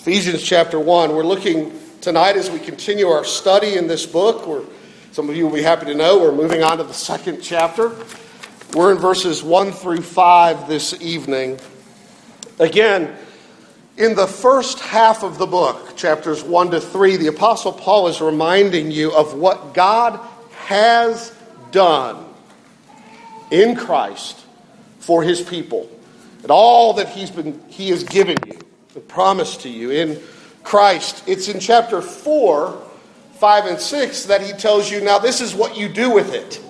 Ephesians chapter 1. We're looking tonight as we continue our study in this book. We're, some of you will be happy to know we're moving on to the second chapter. We're in verses 1 through 5 this evening. Again, in the first half of the book, chapters 1 to 3, the Apostle Paul is reminding you of what God has done in Christ for his people and all that he's been, he has given you the promise to you in Christ. It's in chapter 4, 5, and 6 that he tells you now, this is what you do with it.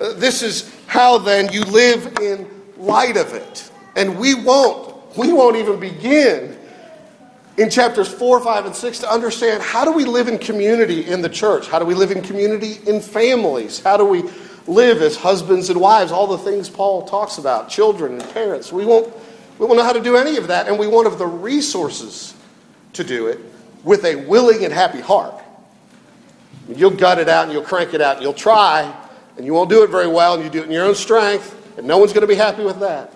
Uh, this is how then you live in light of it. And we won't, we won't even begin in chapters 4, 5, and 6 to understand how do we live in community in the church? How do we live in community in families? How do we live as husbands and wives? All the things Paul talks about, children and parents. We won't we won't know how to do any of that, and we won't have the resources to do it with a willing and happy heart. You'll gut it out and you'll crank it out and you'll try, and you won't do it very well, and you do it in your own strength, and no one's going to be happy with that.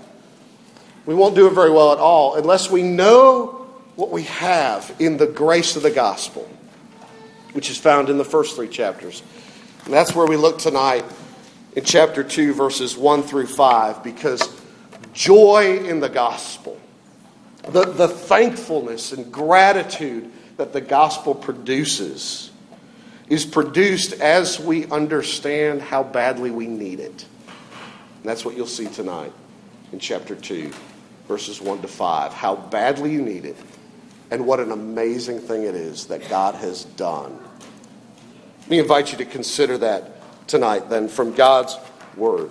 We won't do it very well at all unless we know what we have in the grace of the gospel, which is found in the first three chapters. And that's where we look tonight in chapter 2, verses 1 through 5, because joy in the gospel, the, the thankfulness and gratitude that the gospel produces, is produced as we understand how badly we need it. And that's what you'll see tonight in chapter 2, verses 1 to 5. How badly you need it, and what an amazing thing it is that God has done. Let me invite you to consider that tonight, then, from God's Word.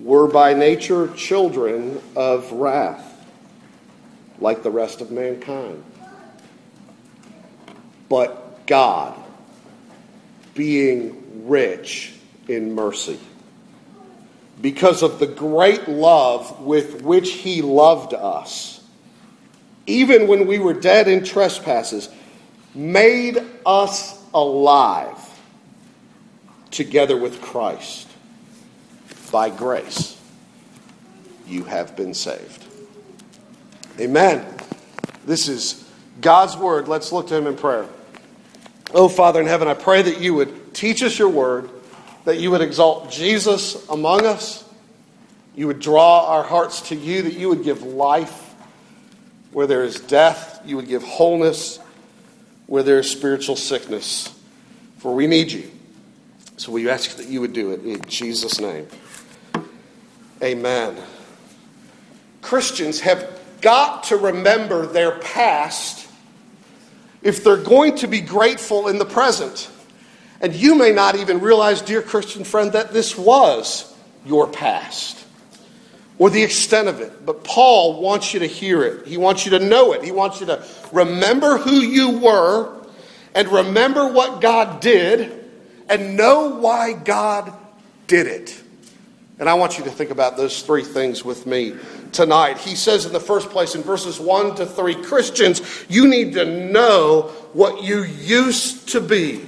were by nature children of wrath, like the rest of mankind. But God, being rich in mercy, because of the great love with which He loved us, even when we were dead in trespasses, made us alive together with Christ by grace, you have been saved. Amen. This is God's word. Let's look to Him in prayer. Oh, Father in heaven, I pray that you would teach us your word, that you would exalt Jesus among us, you would draw our hearts to you, that you would give life where there is death, you would give wholeness where there is spiritual sickness. For we need you. So we ask that you would do it in Jesus' name. Amen. Christians have got to remember their past if they're going to be grateful in the present. And you may not even realize, dear Christian friend, that this was your past or the extent of it. But Paul wants you to hear it. He wants you to know it. He wants you to remember who you were and remember what God did and know why God did it. And I want you to think about those three things with me tonight. He says in the first place in verses 1 to 3 Christians, you need to know what you used to be.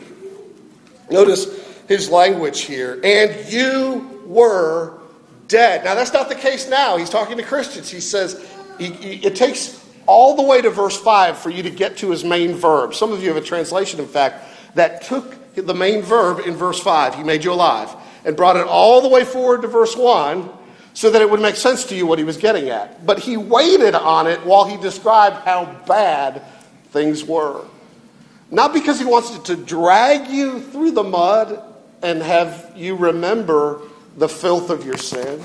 Notice his language here. And you were dead. Now, that's not the case now. He's talking to Christians. He says it takes all the way to verse 5 for you to get to his main verb. Some of you have a translation, in fact, that took the main verb in verse 5. He made you alive and brought it all the way forward to verse 1 so that it would make sense to you what he was getting at. But he waited on it while he described how bad things were. Not because he wants to drag you through the mud and have you remember the filth of your sin.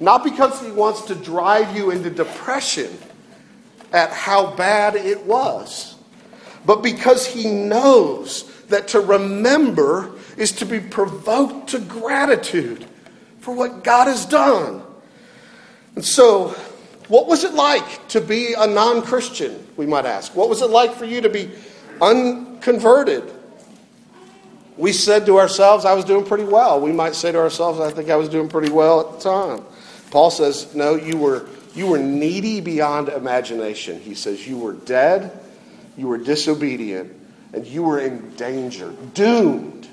Not because he wants to drive you into depression at how bad it was. But because he knows that to remember is to be provoked to gratitude for what God has done. And So, what was it like to be a non Christian, we might ask? What was it like for you to be unconverted? We said to ourselves, I was doing pretty well. We might say to ourselves, I think I was doing pretty well at the time. Paul says, No, you were, you were needy beyond imagination. He says, You were dead, you were disobedient, and you were in danger, doomed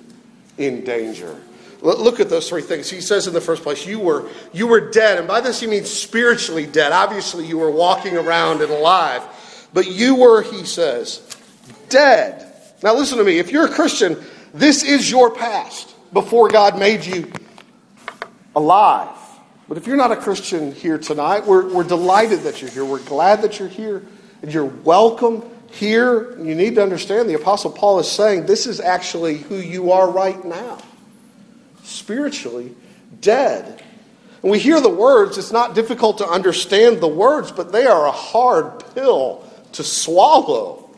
in danger. Look at those three things. He says in the first place, you were, you were dead. And by this he means spiritually dead. Obviously, you were walking around and alive. But you were, he says, dead. Now, listen to me. If you're a Christian, this is your past before God made you alive. But if you're not a Christian here tonight, we're, we're delighted that you're here. We're glad that you're here. And you're welcome here. You need to understand the Apostle Paul is saying this is actually who you are right now spiritually dead. And we hear the words, it's not difficult to understand the words, but they are a hard pill to swallow.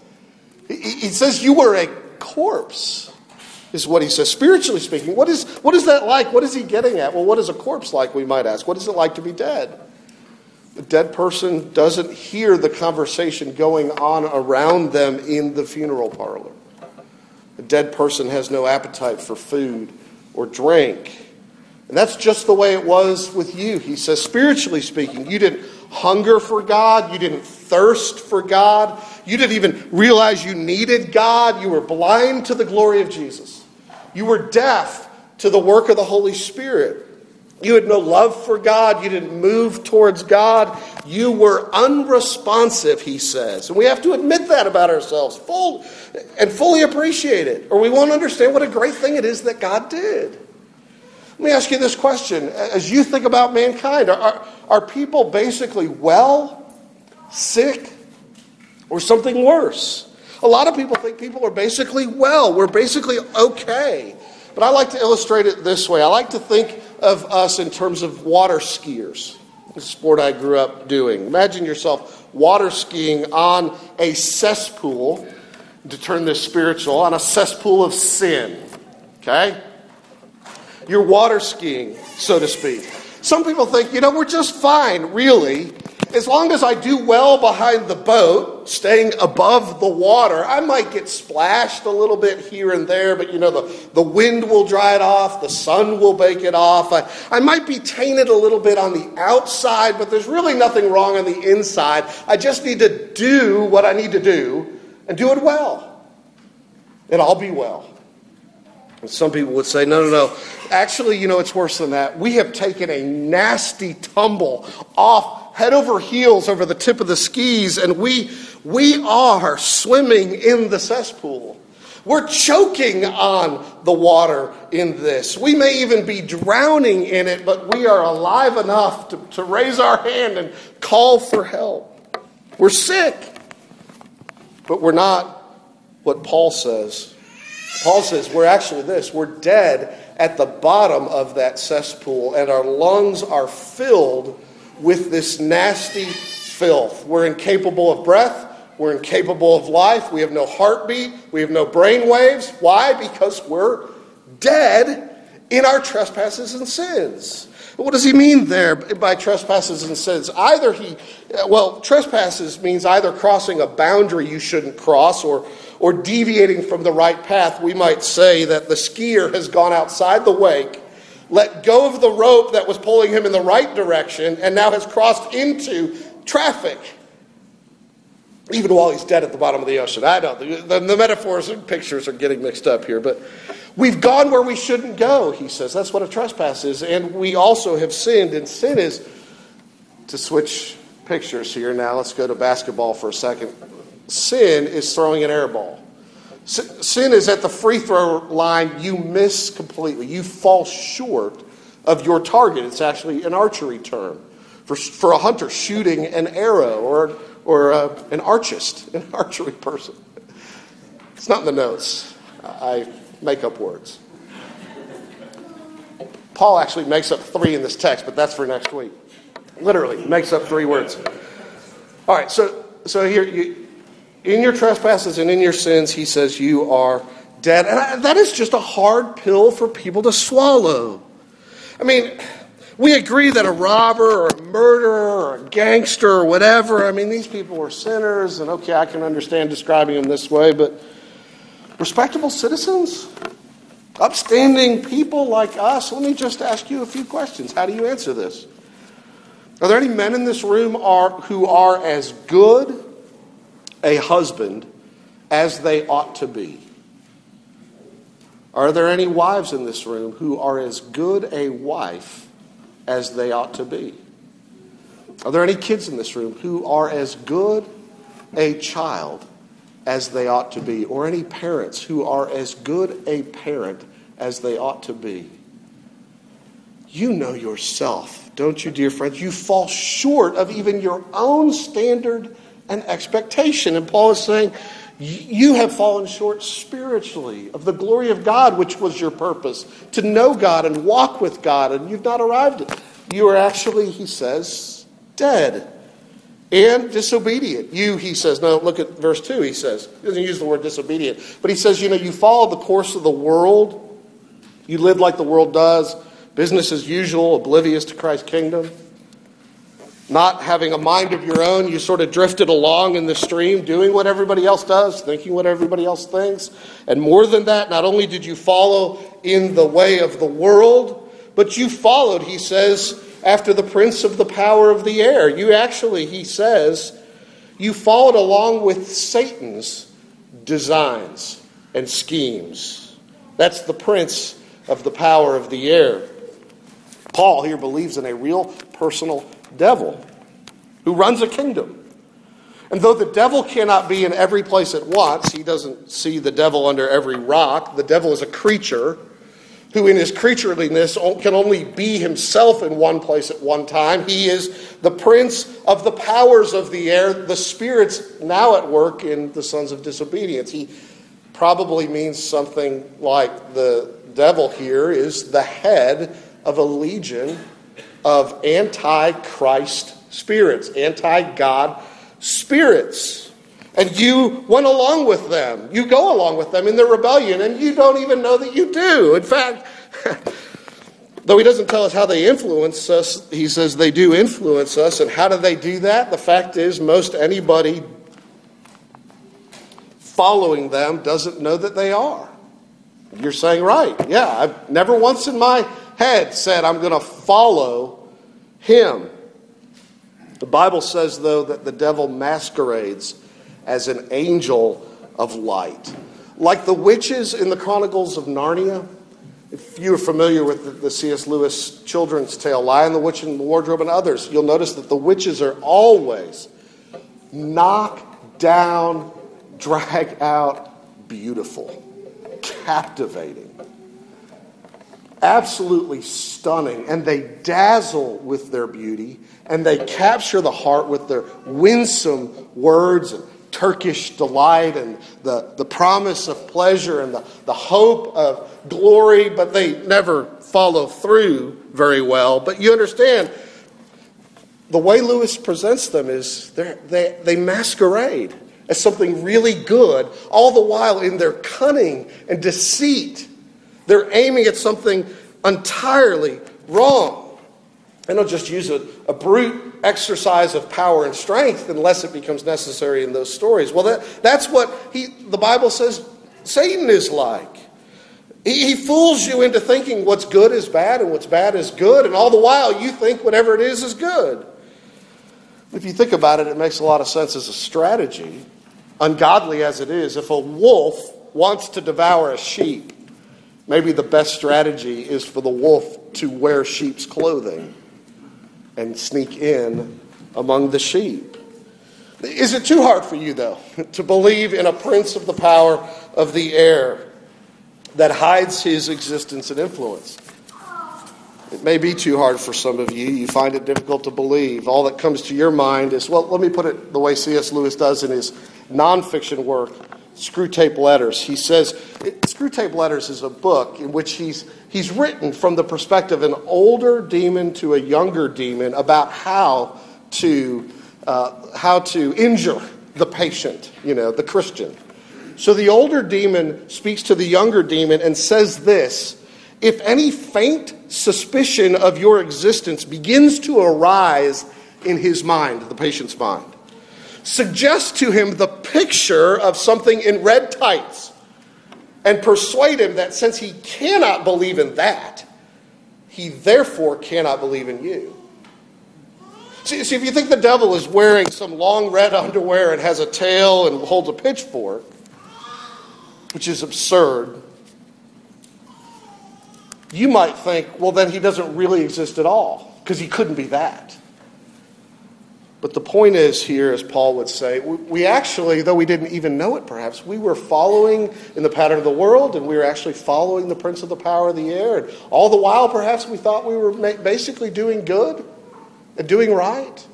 He says you were a corpse, is what he says. Spiritually speaking, what is, what is that like? What is he getting at? Well, what is a corpse like, we might ask? What is it like to be dead? The dead person doesn't hear the conversation going on around them in the funeral parlor. A dead person has no appetite for food or drink. And that's just the way it was with you. He says, spiritually speaking, you didn't hunger for God, you didn't thirst for God, you didn't even realize you needed God, you were blind to the glory of Jesus, you were deaf to the work of the Holy Spirit. You had no love for God. You didn't move towards God. You were unresponsive, he says. And we have to admit that about ourselves full, and fully appreciate it, or we won't understand what a great thing it is that God did. Let me ask you this question. As you think about mankind, are, are people basically well, sick, or something worse? A lot of people think people are basically well. We're basically okay. But I like to illustrate it this way I like to think of us in terms of water skiers, the sport I grew up doing. Imagine yourself water skiing on a cesspool, to turn this spiritual, on a cesspool of sin. Okay? You're water skiing, so to speak. Some people think, you know, we're just fine, really. As long as I do well behind the boat, staying above the water, I might get splashed a little bit here and there, but you know, the, the wind will dry it off, the sun will bake it off. I, I might be tainted a little bit on the outside, but there's really nothing wrong on the inside. I just need to do what I need to do and do it well. And I'll be well. Some people would say, no, no, no. Actually, you know, it's worse than that. We have taken a nasty tumble off head over heels over the tip of the skis, and we, we are swimming in the cesspool. We're choking on the water in this. We may even be drowning in it, but we are alive enough to, to raise our hand and call for help. We're sick, but we're not what Paul says Paul says we're actually this we're dead at the bottom of that cesspool, and our lungs are filled with this nasty filth. We're incapable of breath. We're incapable of life. We have no heartbeat. We have no brain waves. Why? Because we're dead in our trespasses and sins. What does he mean there by trespasses and sins? Either he, well, trespasses means either crossing a boundary you shouldn't cross or, or deviating from the right path. We might say that the skier has gone outside the wake, let go of the rope that was pulling him in the right direction, and now has crossed into traffic. Even while he's dead at the bottom of the ocean. I know the, the metaphors and pictures are getting mixed up here, but We've gone where we shouldn't go, he says. That's what a trespass is. And we also have sinned. And sin is, to switch pictures here now, let's go to basketball for a second. Sin is throwing an air ball. Sin is at the free throw line, you miss completely. You fall short of your target. It's actually an archery term for, for a hunter shooting an arrow or, or uh, an archist, an archery person. It's not in the notes. I make up words. Paul actually makes up three in this text, but that's for next week. Literally, makes up three words. All right, so, so here, you, in your trespasses and in your sins, he says you are dead. And I, that is just a hard pill for people to swallow. I mean, We agree that a robber or a murderer or a gangster or whatever, I mean, these people were sinners, and okay, I can understand describing them this way, but respectable citizens? Upstanding people like us? Let me just ask you a few questions. How do you answer this? Are there any men in this room are, who are as good a husband as they ought to be? Are there any wives in this room who are as good a wife as they ought to be? Are there any kids in this room who are as good a child as they ought to be? Or any parents who are as good a parent as they ought to be? You know yourself, don't you, dear friends? You fall short of even your own standard and expectation. And Paul is saying, you have fallen short spiritually of the glory of God, which was your purpose, to know God and walk with God, and you've not arrived You are actually, he says, dead and disobedient. You, he says, no, look at verse 2, he says. He doesn't use the word disobedient, but he says, you know, you follow the course of the world. You live like the world does, business as usual, oblivious to Christ's kingdom not having a mind of your own, you sort of drifted along in the stream, doing what everybody else does, thinking what everybody else thinks. And more than that, not only did you follow in the way of the world, but you followed, he says, after the prince of the power of the air. You actually, he says, you followed along with Satan's designs and schemes. That's the prince of the power of the air. Paul here believes in a real personal devil who runs a kingdom. And though the devil cannot be in every place at once, he doesn't see the devil under every rock. The devil is a creature who, in his creatureliness, can only be himself in one place at one time. He is the prince of the powers of the air, the spirits now at work in the sons of disobedience. He probably means something like the devil here is the head of a legion of anti-Christ spirits, anti-God spirits. And you went along with them. You go along with them in their rebellion, and you don't even know that you do. In fact, though he doesn't tell us how they influence us, he says they do influence us. And how do they do that? The fact is, most anybody following them doesn't know that they are. You're saying right. Yeah, I've never once in my head said, I'm going to follow him. The Bible says, though, that the devil masquerades as an angel of light. Like the witches in the Chronicles of Narnia, if you're familiar with the, the C.S. Lewis children's tale, Lion, the Witch, and the Wardrobe, and others, you'll notice that the witches are always knock down, drag out, beautiful, captivating absolutely stunning, and they dazzle with their beauty, and they capture the heart with their winsome words and Turkish delight and the, the promise of pleasure and the, the hope of glory, but they never follow through very well. But you understand, the way Lewis presents them is they, they masquerade as something really good, all the while in their cunning and deceit they're aiming at something entirely wrong. And they'll just use a, a brute exercise of power and strength unless it becomes necessary in those stories. Well, that, that's what he, the Bible says Satan is like. He, he fools you into thinking what's good is bad and what's bad is good, and all the while you think whatever it is is good. If you think about it, it makes a lot of sense as a strategy. Ungodly as it is, if a wolf wants to devour a sheep, Maybe the best strategy is for the wolf to wear sheep's clothing and sneak in among the sheep. Is it too hard for you, though, to believe in a prince of the power of the air that hides his existence and influence? It may be too hard for some of you. You find it difficult to believe. All that comes to your mind is, well, let me put it the way C.S. Lewis does in his nonfiction work Screwtape Letters. He says, Screwtape Letters is a book in which he's, he's written from the perspective of an older demon to a younger demon about how to, uh, how to injure the patient, you know, the Christian. So the older demon speaks to the younger demon and says this if any faint suspicion of your existence begins to arise in his mind, the patient's mind, suggest to him the picture of something in red tights and persuade him that since he cannot believe in that, he therefore cannot believe in you. See, see, if you think the devil is wearing some long red underwear and has a tail and holds a pitchfork, which is absurd, you might think, well, then he doesn't really exist at all, because he couldn't be that. But the point is here, as Paul would say, we actually, though we didn't even know it perhaps, we were following in the pattern of the world and we were actually following the prince of the power of the air. And all the while, perhaps we thought we were basically doing good and doing right.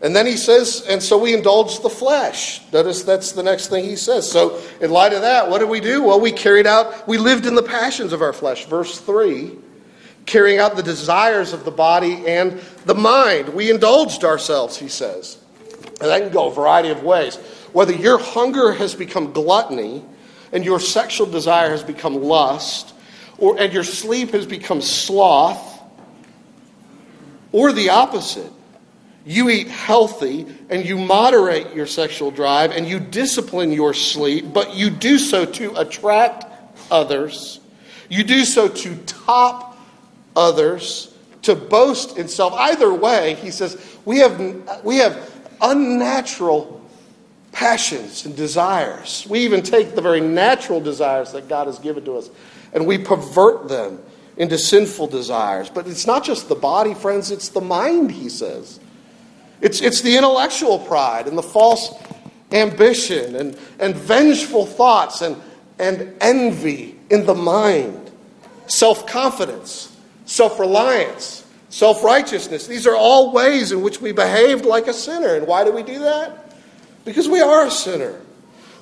And then he says, and so we indulge the flesh. Notice that's the next thing he says. So, in light of that, what did we do? Well, we carried out, we lived in the passions of our flesh. Verse 3 carrying out the desires of the body and the mind. We indulged ourselves, he says. And that can go a variety of ways. Whether your hunger has become gluttony and your sexual desire has become lust, or, and your sleep has become sloth, or the opposite. You eat healthy and you moderate your sexual drive and you discipline your sleep, but you do so to attract others. You do so to top others, to boast in self. Either way, he says, we have, we have unnatural passions and desires. We even take the very natural desires that God has given to us and we pervert them into sinful desires. But it's not just the body, friends, it's the mind, he says. It's, it's the intellectual pride and the false ambition and, and vengeful thoughts and, and envy in the mind, self confidence self reliance, self righteousness. These are all ways in which we behaved like a sinner. And why do we do that? Because we are a sinner.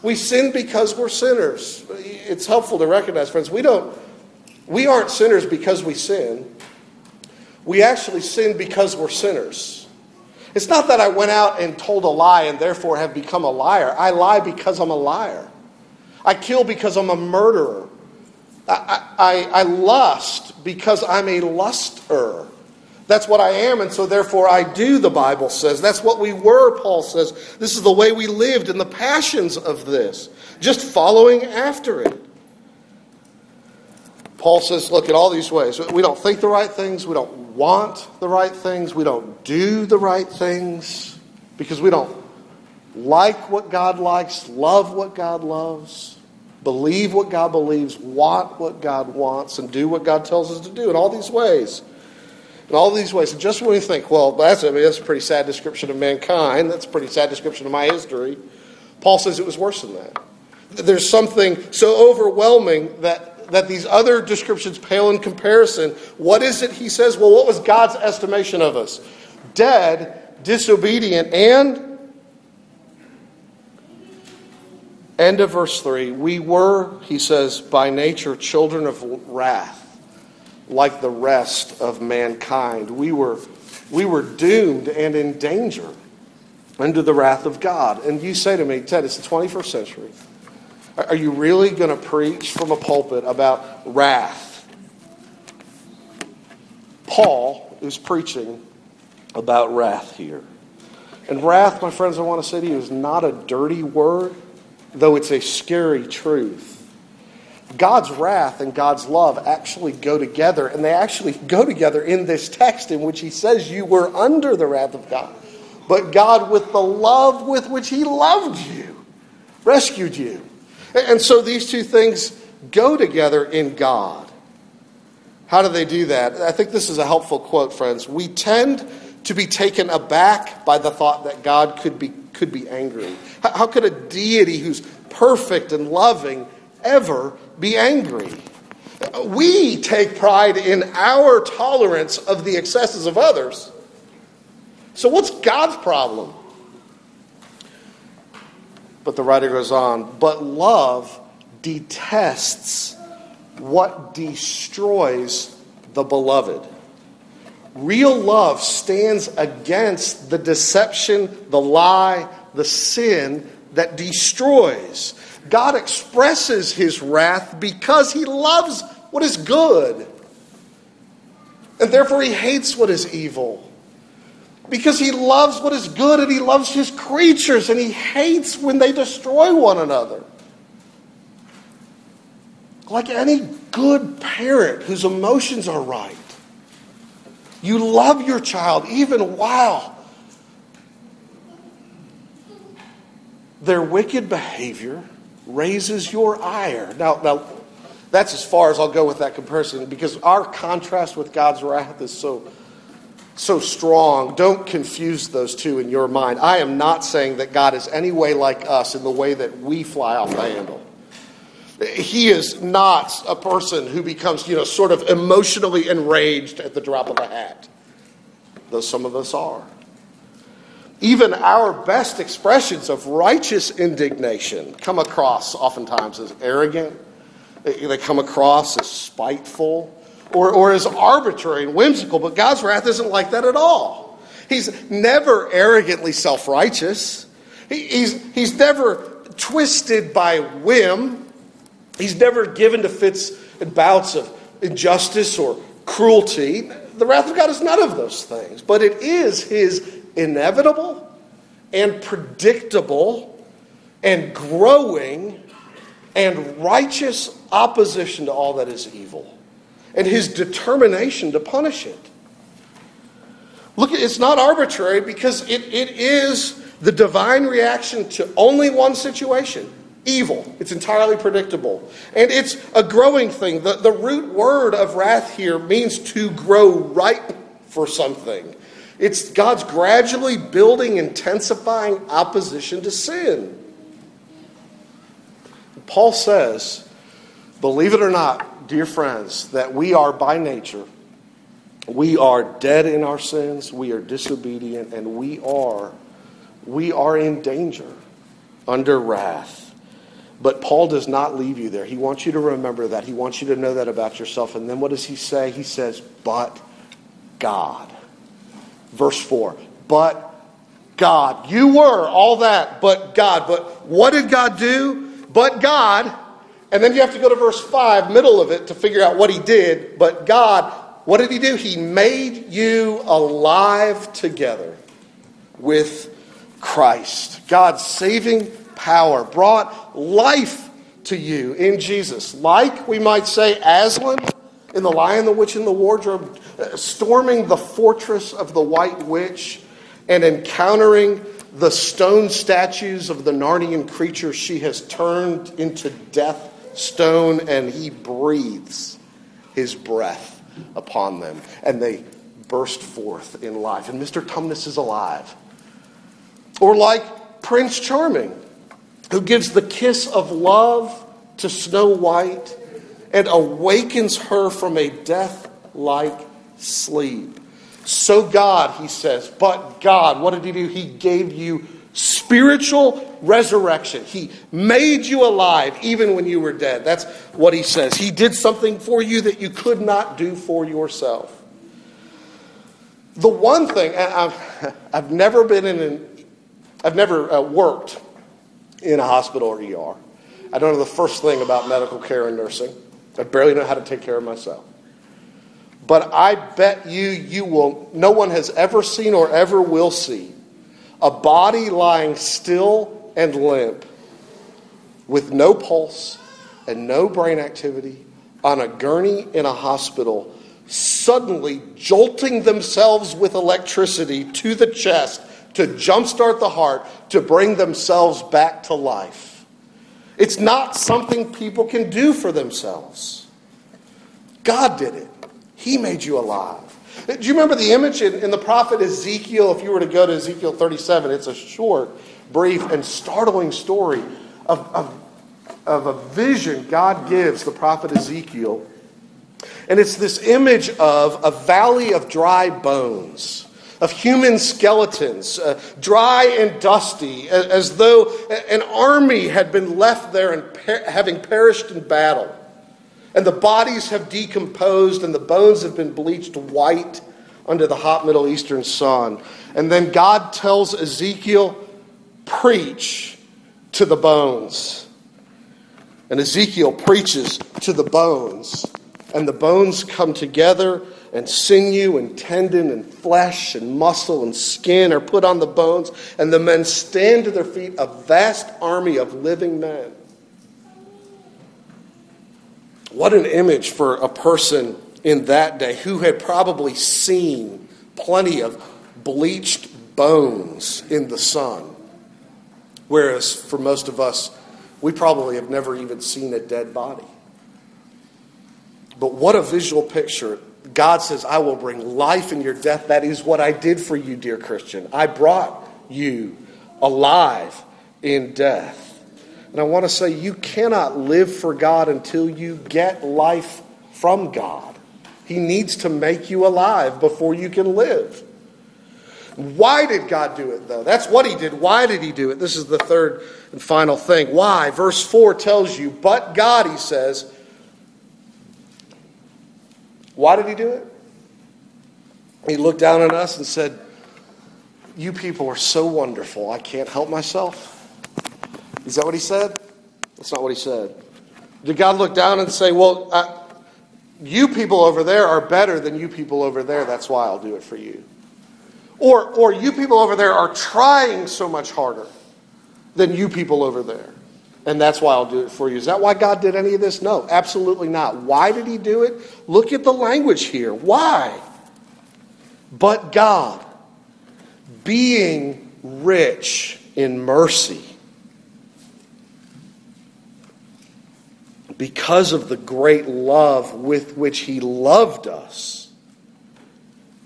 We sin because we're sinners. It's helpful to recognize, friends, we don't we aren't sinners because we sin. We actually sin because we're sinners. It's not that I went out and told a lie and therefore have become a liar. I lie because I'm a liar. I kill because I'm a murderer. I, I, I lust because I'm a luster. That's what I am, and so therefore I do, the Bible says. That's what we were, Paul says. This is the way we lived in the passions of this, just following after it. Paul says, look, at all these ways. We don't think the right things, we don't want the right things, we don't do the right things because we don't like what God likes, love what God loves believe what God believes, want what God wants, and do what God tells us to do in all these ways. In all these ways. And just when you think, well, that's, I mean, that's a pretty sad description of mankind, that's a pretty sad description of my history, Paul says it was worse than that. There's something so overwhelming that, that these other descriptions pale in comparison. What is it he says? Well, what was God's estimation of us? Dead, disobedient, and End of verse 3. We were, he says, by nature children of wrath, like the rest of mankind. We were, we were doomed and in danger under the wrath of God. And you say to me, Ted, it's the 21st century. Are you really going to preach from a pulpit about wrath? Paul is preaching about wrath here. And wrath, my friends, I want to say to you, is not a dirty word though it's a scary truth. God's wrath and God's love actually go together, and they actually go together in this text in which he says, You were under the wrath of God. But God, with the love with which he loved you, rescued you. And so these two things go together in God. How do they do that? I think this is a helpful quote, friends. We tend to be taken aback by the thought that God could be, could be angry. How could a deity who's perfect and loving ever be angry? We take pride in our tolerance of the excesses of others. So, what's God's problem? But the writer goes on, but love detests what destroys the beloved. Real love stands against the deception, the lie, the sin that destroys. God expresses his wrath because he loves what is good. And therefore, he hates what is evil. Because he loves what is good and he loves his creatures and he hates when they destroy one another. Like any good parent whose emotions are right, you love your child even while their wicked behavior raises your ire. Now, now that's as far as I'll go with that comparison because our contrast with God's wrath is so so strong. Don't confuse those two in your mind. I am not saying that God is any way like us in the way that we fly off the handle. He is not a person who becomes, you know, sort of emotionally enraged at the drop of a hat, though some of us are. Even our best expressions of righteous indignation come across oftentimes as arrogant, they come across as spiteful or, or as arbitrary and whimsical, but God's wrath isn't like that at all. He's never arrogantly self righteous, he, he's, he's never twisted by whim, he's never given to fits and bouts of injustice or cruelty. The wrath of God is none of those things, but it is his inevitable and predictable and growing and righteous opposition to all that is evil and his determination to punish it. Look, it's not arbitrary because it, it is the divine reaction to only one situation evil. It's entirely predictable. And it's a growing thing. The, the root word of wrath here means to grow ripe for something. It's God's gradually building, intensifying opposition to sin. Paul says, believe it or not, dear friends, that we are by nature, we are dead in our sins, we are disobedient, and we are, we are in danger under wrath. But Paul does not leave you there. He wants you to remember that. He wants you to know that about yourself. And then what does he say? He says, but God. Verse 4. But God. You were all that, but God. But what did God do? But God. And then you have to go to verse 5, middle of it, to figure out what he did. But God, what did he do? He made you alive together with Christ. God's saving power brought life to you in Jesus. Like, we might say, Aslan in The Lion, the Witch, and the Wardrobe, uh, storming the fortress of the White Witch and encountering the stone statues of the Narnian creatures she has turned into death stone, and he breathes his breath upon them, and they burst forth in life. And Mr. Tumnus is alive. Or like Prince Charming, who gives the kiss of love to Snow White and awakens her from a death like sleep. So, God, he says, but God, what did he do? He gave you spiritual resurrection. He made you alive even when you were dead. That's what he says. He did something for you that you could not do for yourself. The one thing, I've, I've never been in an, I've never uh, worked in a hospital or ER. I don't know the first thing about medical care and nursing. I barely know how to take care of myself. But I bet you, you will, no one has ever seen or ever will see a body lying still and limp with no pulse and no brain activity on a gurney in a hospital, suddenly jolting themselves with electricity to the chest to jumpstart the heart to bring themselves back to life. It's not something people can do for themselves. God did it. He made you alive. Do you remember the image in, in, the prophet Ezekiel? If you were to go to Ezekiel 37, it's a short, brief, and startling story of, of, of a vision God gives the prophet Ezekiel. And it's this image of a valley of dry bones, of human skeletons, uh, dry and dusty, as, as, though an army had been left there and per- having perished in battle and the bodies have decomposed and the bones have been bleached white under the hot Middle Eastern sun. And then God tells Ezekiel, Preach to the bones. And Ezekiel preaches to the bones. and the bones come together, and sinew and tendon and flesh and muscle and skin are put on the bones, and the men stand to their feet, a vast army of living men. What an image for a person in that day who had probably seen plenty of bleached bones in the sun. Whereas for most of us, we probably have never even seen a dead body. But what a visual picture. God says, I will bring life in your death. That is what I did for you, dear Christian. I brought you alive in death. And I want to say, you cannot live for God until you get life from God. He needs to make you alive before you can live. Why did God do it, though? That's what He did. Why did He do it? This is the third and final thing. Why? Verse 4 tells you, but God, He says, why did He do it? He looked down on us and said, You people are so wonderful, I can't help myself. Is that what He said? That's not what He said. Did God look down and say, Well, uh, you people over there are better than you people over there, that's why I'll do it for you? Or, or you people over there are trying so much harder than you people over there. And that's why I'll do it for you. Is that why God did any of this? No, absolutely not. Why did He do it? Look at the language here. Why? But God, being rich in mercy, because of the great love with which He loved us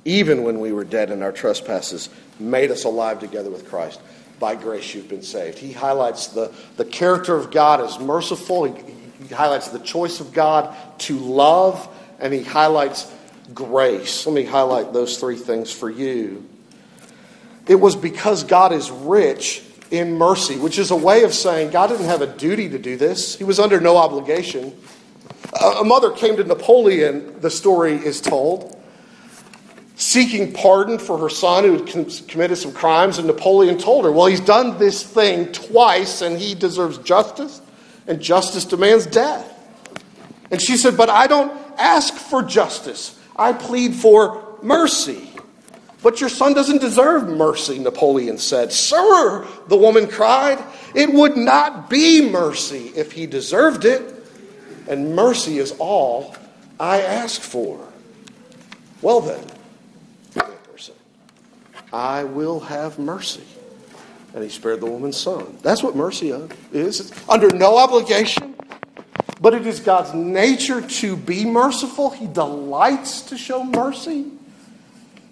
even when we were dead in our trespasses, made us alive together with Christ. By grace you've been saved. He highlights the, the character of God as merciful. He, he highlights the choice of God to love, and he highlights grace. Let me highlight those three things for you. It was because God is rich in mercy, which is a way of saying God didn't have a duty to do this. He was under no obligation. A mother came to Napoleon, the story is told, seeking pardon for her son who had committed some crimes, and Napoleon told her, Well, he's done this thing twice and he deserves justice, and justice demands death. And she said, But I don't ask for justice, I plead for mercy. But your son doesn't deserve mercy, Napoleon said. Sir, the woman cried, it would not be mercy if he deserved it. And mercy is all I ask for. Well, then, I will have mercy. And he spared the woman's son. That's what mercy uh, is. It's under no obligation, but it is God's nature to be merciful. He delights to show mercy.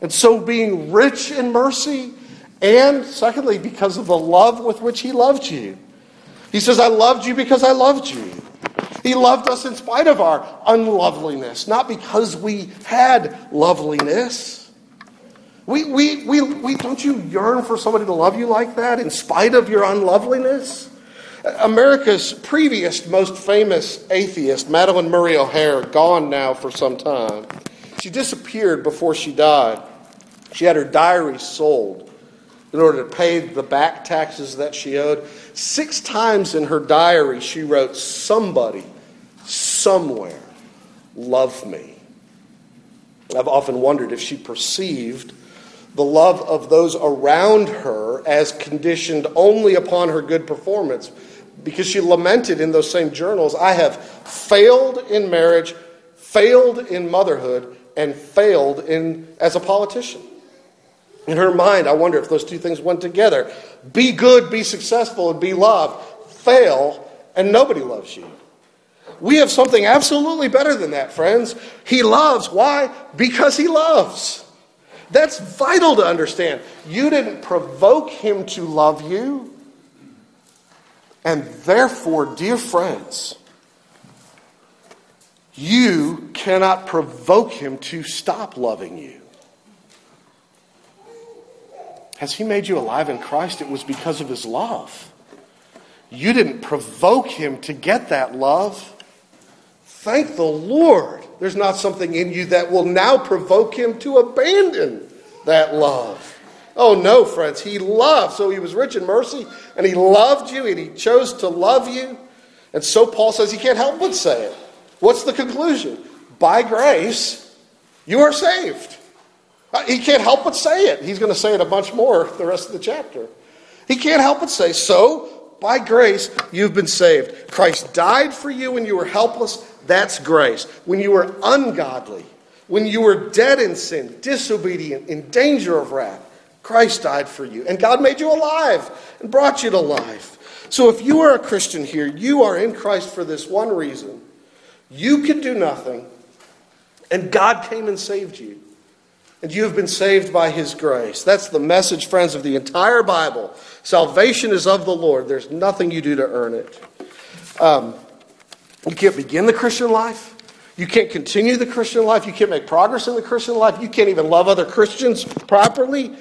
And so, being rich in mercy, and secondly, because of the love with which he loved you. He says, I loved you because I loved you. He loved us in spite of our unloveliness, not because we had loveliness. We, we, we, we, don't you yearn for somebody to love you like that in spite of your unloveliness? America's previous most famous atheist, Madalyn Murray O'Hair, gone now for some time, she disappeared before she died. She had her diary sold in order to pay the back taxes that she owed. Six times in her diary, she wrote, Somebody, somewhere, love me. I've often wondered if she perceived the love of those around her as conditioned only upon her good performance. Because she lamented in those same journals, I have failed in marriage, failed in motherhood, and failed in as a politician. In her mind, I wonder if those two things went together. Be good, be successful, and be loved. Fail, and nobody loves you. We have something absolutely better than that, friends. He loves. Why? Because he loves. That's vital to understand. You didn't provoke him to love you. And therefore, dear friends, you cannot provoke him to stop loving you. Has he made you alive in Christ? It was because of his love. You didn't provoke him to get that love. Thank the Lord there's not something in you that will now provoke him to abandon that love. Oh, no, friends. He loved. So he was rich in mercy, and he loved you, and he chose to love you. And so Paul says he can't help but say it. What's the conclusion? by grace, you are saved. Uh, he can't help but say it. He's going to say it a bunch more the rest of the chapter. He can't help but say, So, by grace, you've been saved. Christ died for you when you were helpless. That's grace. When you were ungodly, when you were dead in sin, disobedient, in danger of wrath, Christ died for you. And God made you alive and brought you to life. So if you are a Christian here, you are in Christ for this one reason. You could do nothing, and God came and saved you. And you have been saved by his grace. That's the message, friends, of the entire Bible. Salvation is of the Lord. There's nothing you do to earn it. Um, you can't begin the Christian life. You can't continue the Christian life. You can't make progress in the Christian life. You can't even love other Christians properly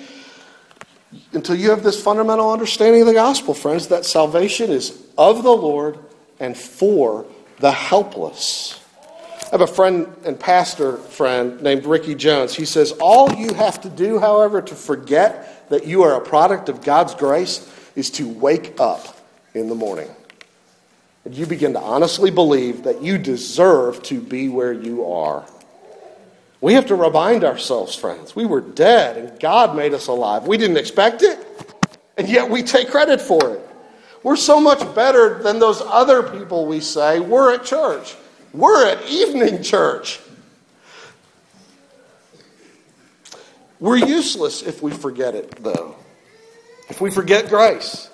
until you have this fundamental understanding of the gospel, friends, that salvation is of the Lord and for the helpless. I have a friend and pastor friend named Ricky Jones. He says, All you have to do, however, to forget that you are a product of God's grace is to wake up in the morning. And you begin to honestly believe that you deserve to be where you are. We have to remind ourselves, friends, we were dead and God made us alive. We didn't expect it, and yet we take credit for it. We're so much better than those other people we say we're at church. We're at evening church. We're useless if we forget it, though. If we forget grace.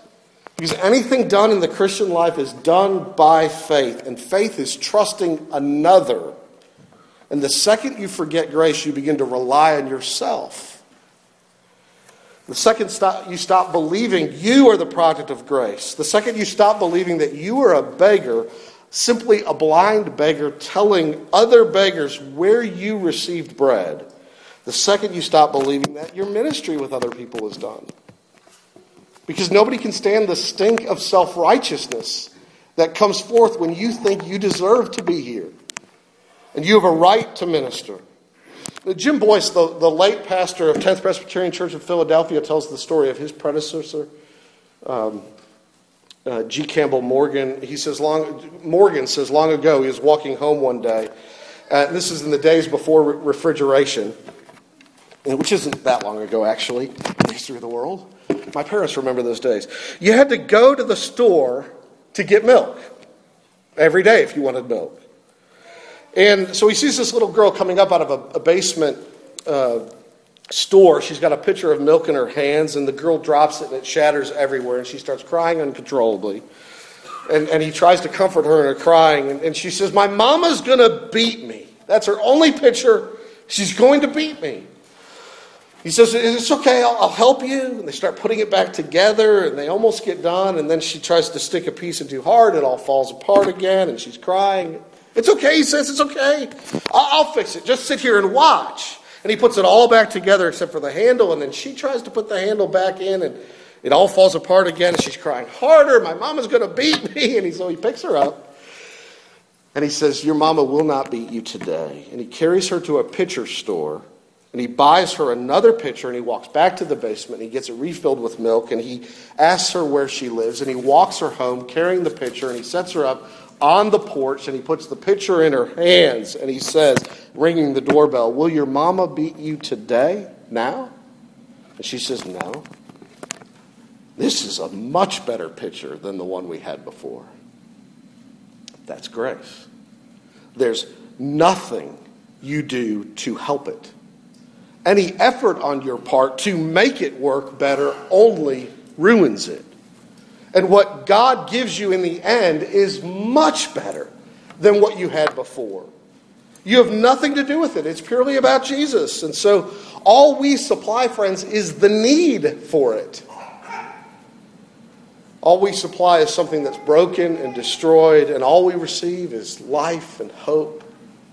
Because anything done in the Christian life is done by faith, and faith is trusting another and the second you forget grace, you begin to rely on yourself. The second stop, you stop believing you are the product of grace. The second you stop believing that you are a beggar, simply a blind beggar telling other beggars where you received bread, the second you stop believing that your ministry with other people is done. Because nobody can stand the stink of self righteousness that comes forth when you think you deserve to be here and you have a right to minister. Jim Boice, the, the late pastor of 10th Presbyterian Church of Philadelphia, tells the story of his predecessor, um, uh, G. Campbell Morgan. He says, long, Morgan says, long ago, he was walking home one day. Uh, this is in the days before re- refrigeration, which isn't that long ago, actually, in the history of the world. My parents remember those days. You had to go to the store to get milk every day if you wanted milk. And so he sees this little girl coming up out of a, a basement uh, store. She's got a pitcher of milk in her hands, and the girl drops it and it shatters everywhere, and she starts crying uncontrollably. And, and he tries to comfort her in her crying, and, and she says, My mama's to beat me. That's her only pitcher. She's going to beat me. He says, It's okay, I'll, I'll, help you. And they start putting it back together, and they almost get done. And then she tries to stick a piece in too hard, it all falls apart again, and she's crying. It's okay, he says, it's okay. I'll, I'll fix it. Just sit here and watch. And he puts it all back together except for the handle, and then she tries to put the handle back in, and it all falls apart again, and she's crying harder. My mama's going to beat me. And he, so he picks her up, and he says, Your mama will not beat you today. And he carries her to a pitcher store, and he buys her another pitcher, and he walks back to the basement, and he gets it refilled with milk, and he asks her where she lives, and he walks her home carrying the pitcher, and he sets her up on the porch and he puts the pitcher in her hands and he says, ringing the doorbell, Will your mama beat you today? Now? And she says, No. This is a much better pitcher than the one we had before. That's grace. There's nothing you do to help it. Any effort on your part to make it work better only ruins it. And what God gives you in the end is much better than what you had before. You have nothing to do with it. It's purely about Jesus. And so all we supply, friends, is the need for it. All we supply is something that's broken and destroyed, and all we receive is life and hope,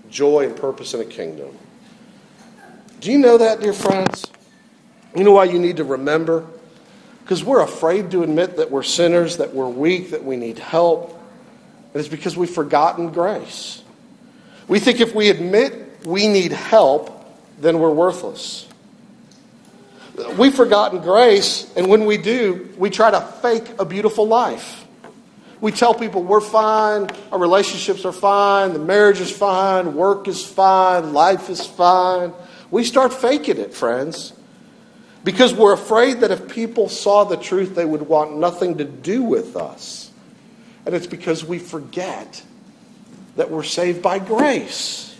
joy and purpose in a kingdom. Do you know that, dear friends? You know why you need to remember? Because we're afraid to admit that we're sinners, that we're weak, that we need help. And it's because we've forgotten grace. We think if we admit we need help, then we're worthless. We've forgotten grace, and when we do, we try to fake a beautiful life. We tell people we're fine, our relationships are fine, the marriage is fine, work is fine, life is fine. We start faking it, friends, because we're afraid that if people saw the truth, they would want nothing to do with us. And it's because we forget that we're saved by grace.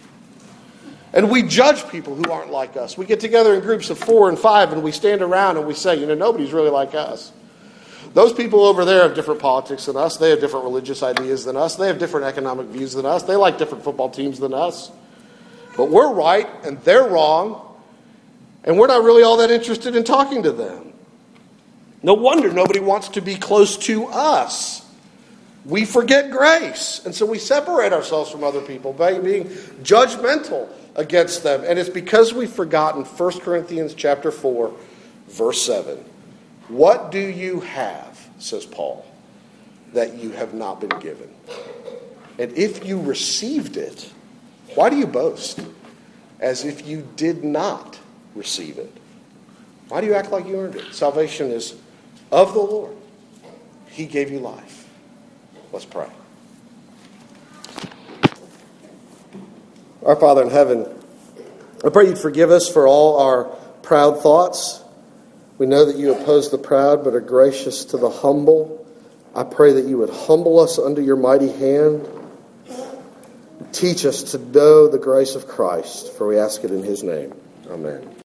And we judge people who aren't like us. We get together in groups of four and five and we stand around and we say, you know, nobody's really like us. Those people over there have different politics than us. They have different religious ideas than us. They have different economic views than us. They like different football teams than us. But we're right and they're wrong. And we're not really all that interested in talking to them. No wonder nobody wants to be close to us. We forget grace. And so we separate ourselves from other people by being judgmental against them. And it's because we've forgotten 1 Corinthians chapter 4, verse 7. What do you have, says Paul, that you have not been given? And if you received it, why do you boast? As if you did not receive it. Why do you act like you earned it? Salvation is of the Lord. He gave you life. Let's pray. Our Father in heaven, I pray you'd forgive us for all our proud thoughts we know that you oppose the proud but are gracious to the humble. I pray that you would humble us under your mighty hand. Teach us to know the grace of Christ, for we ask it in his name. Amen.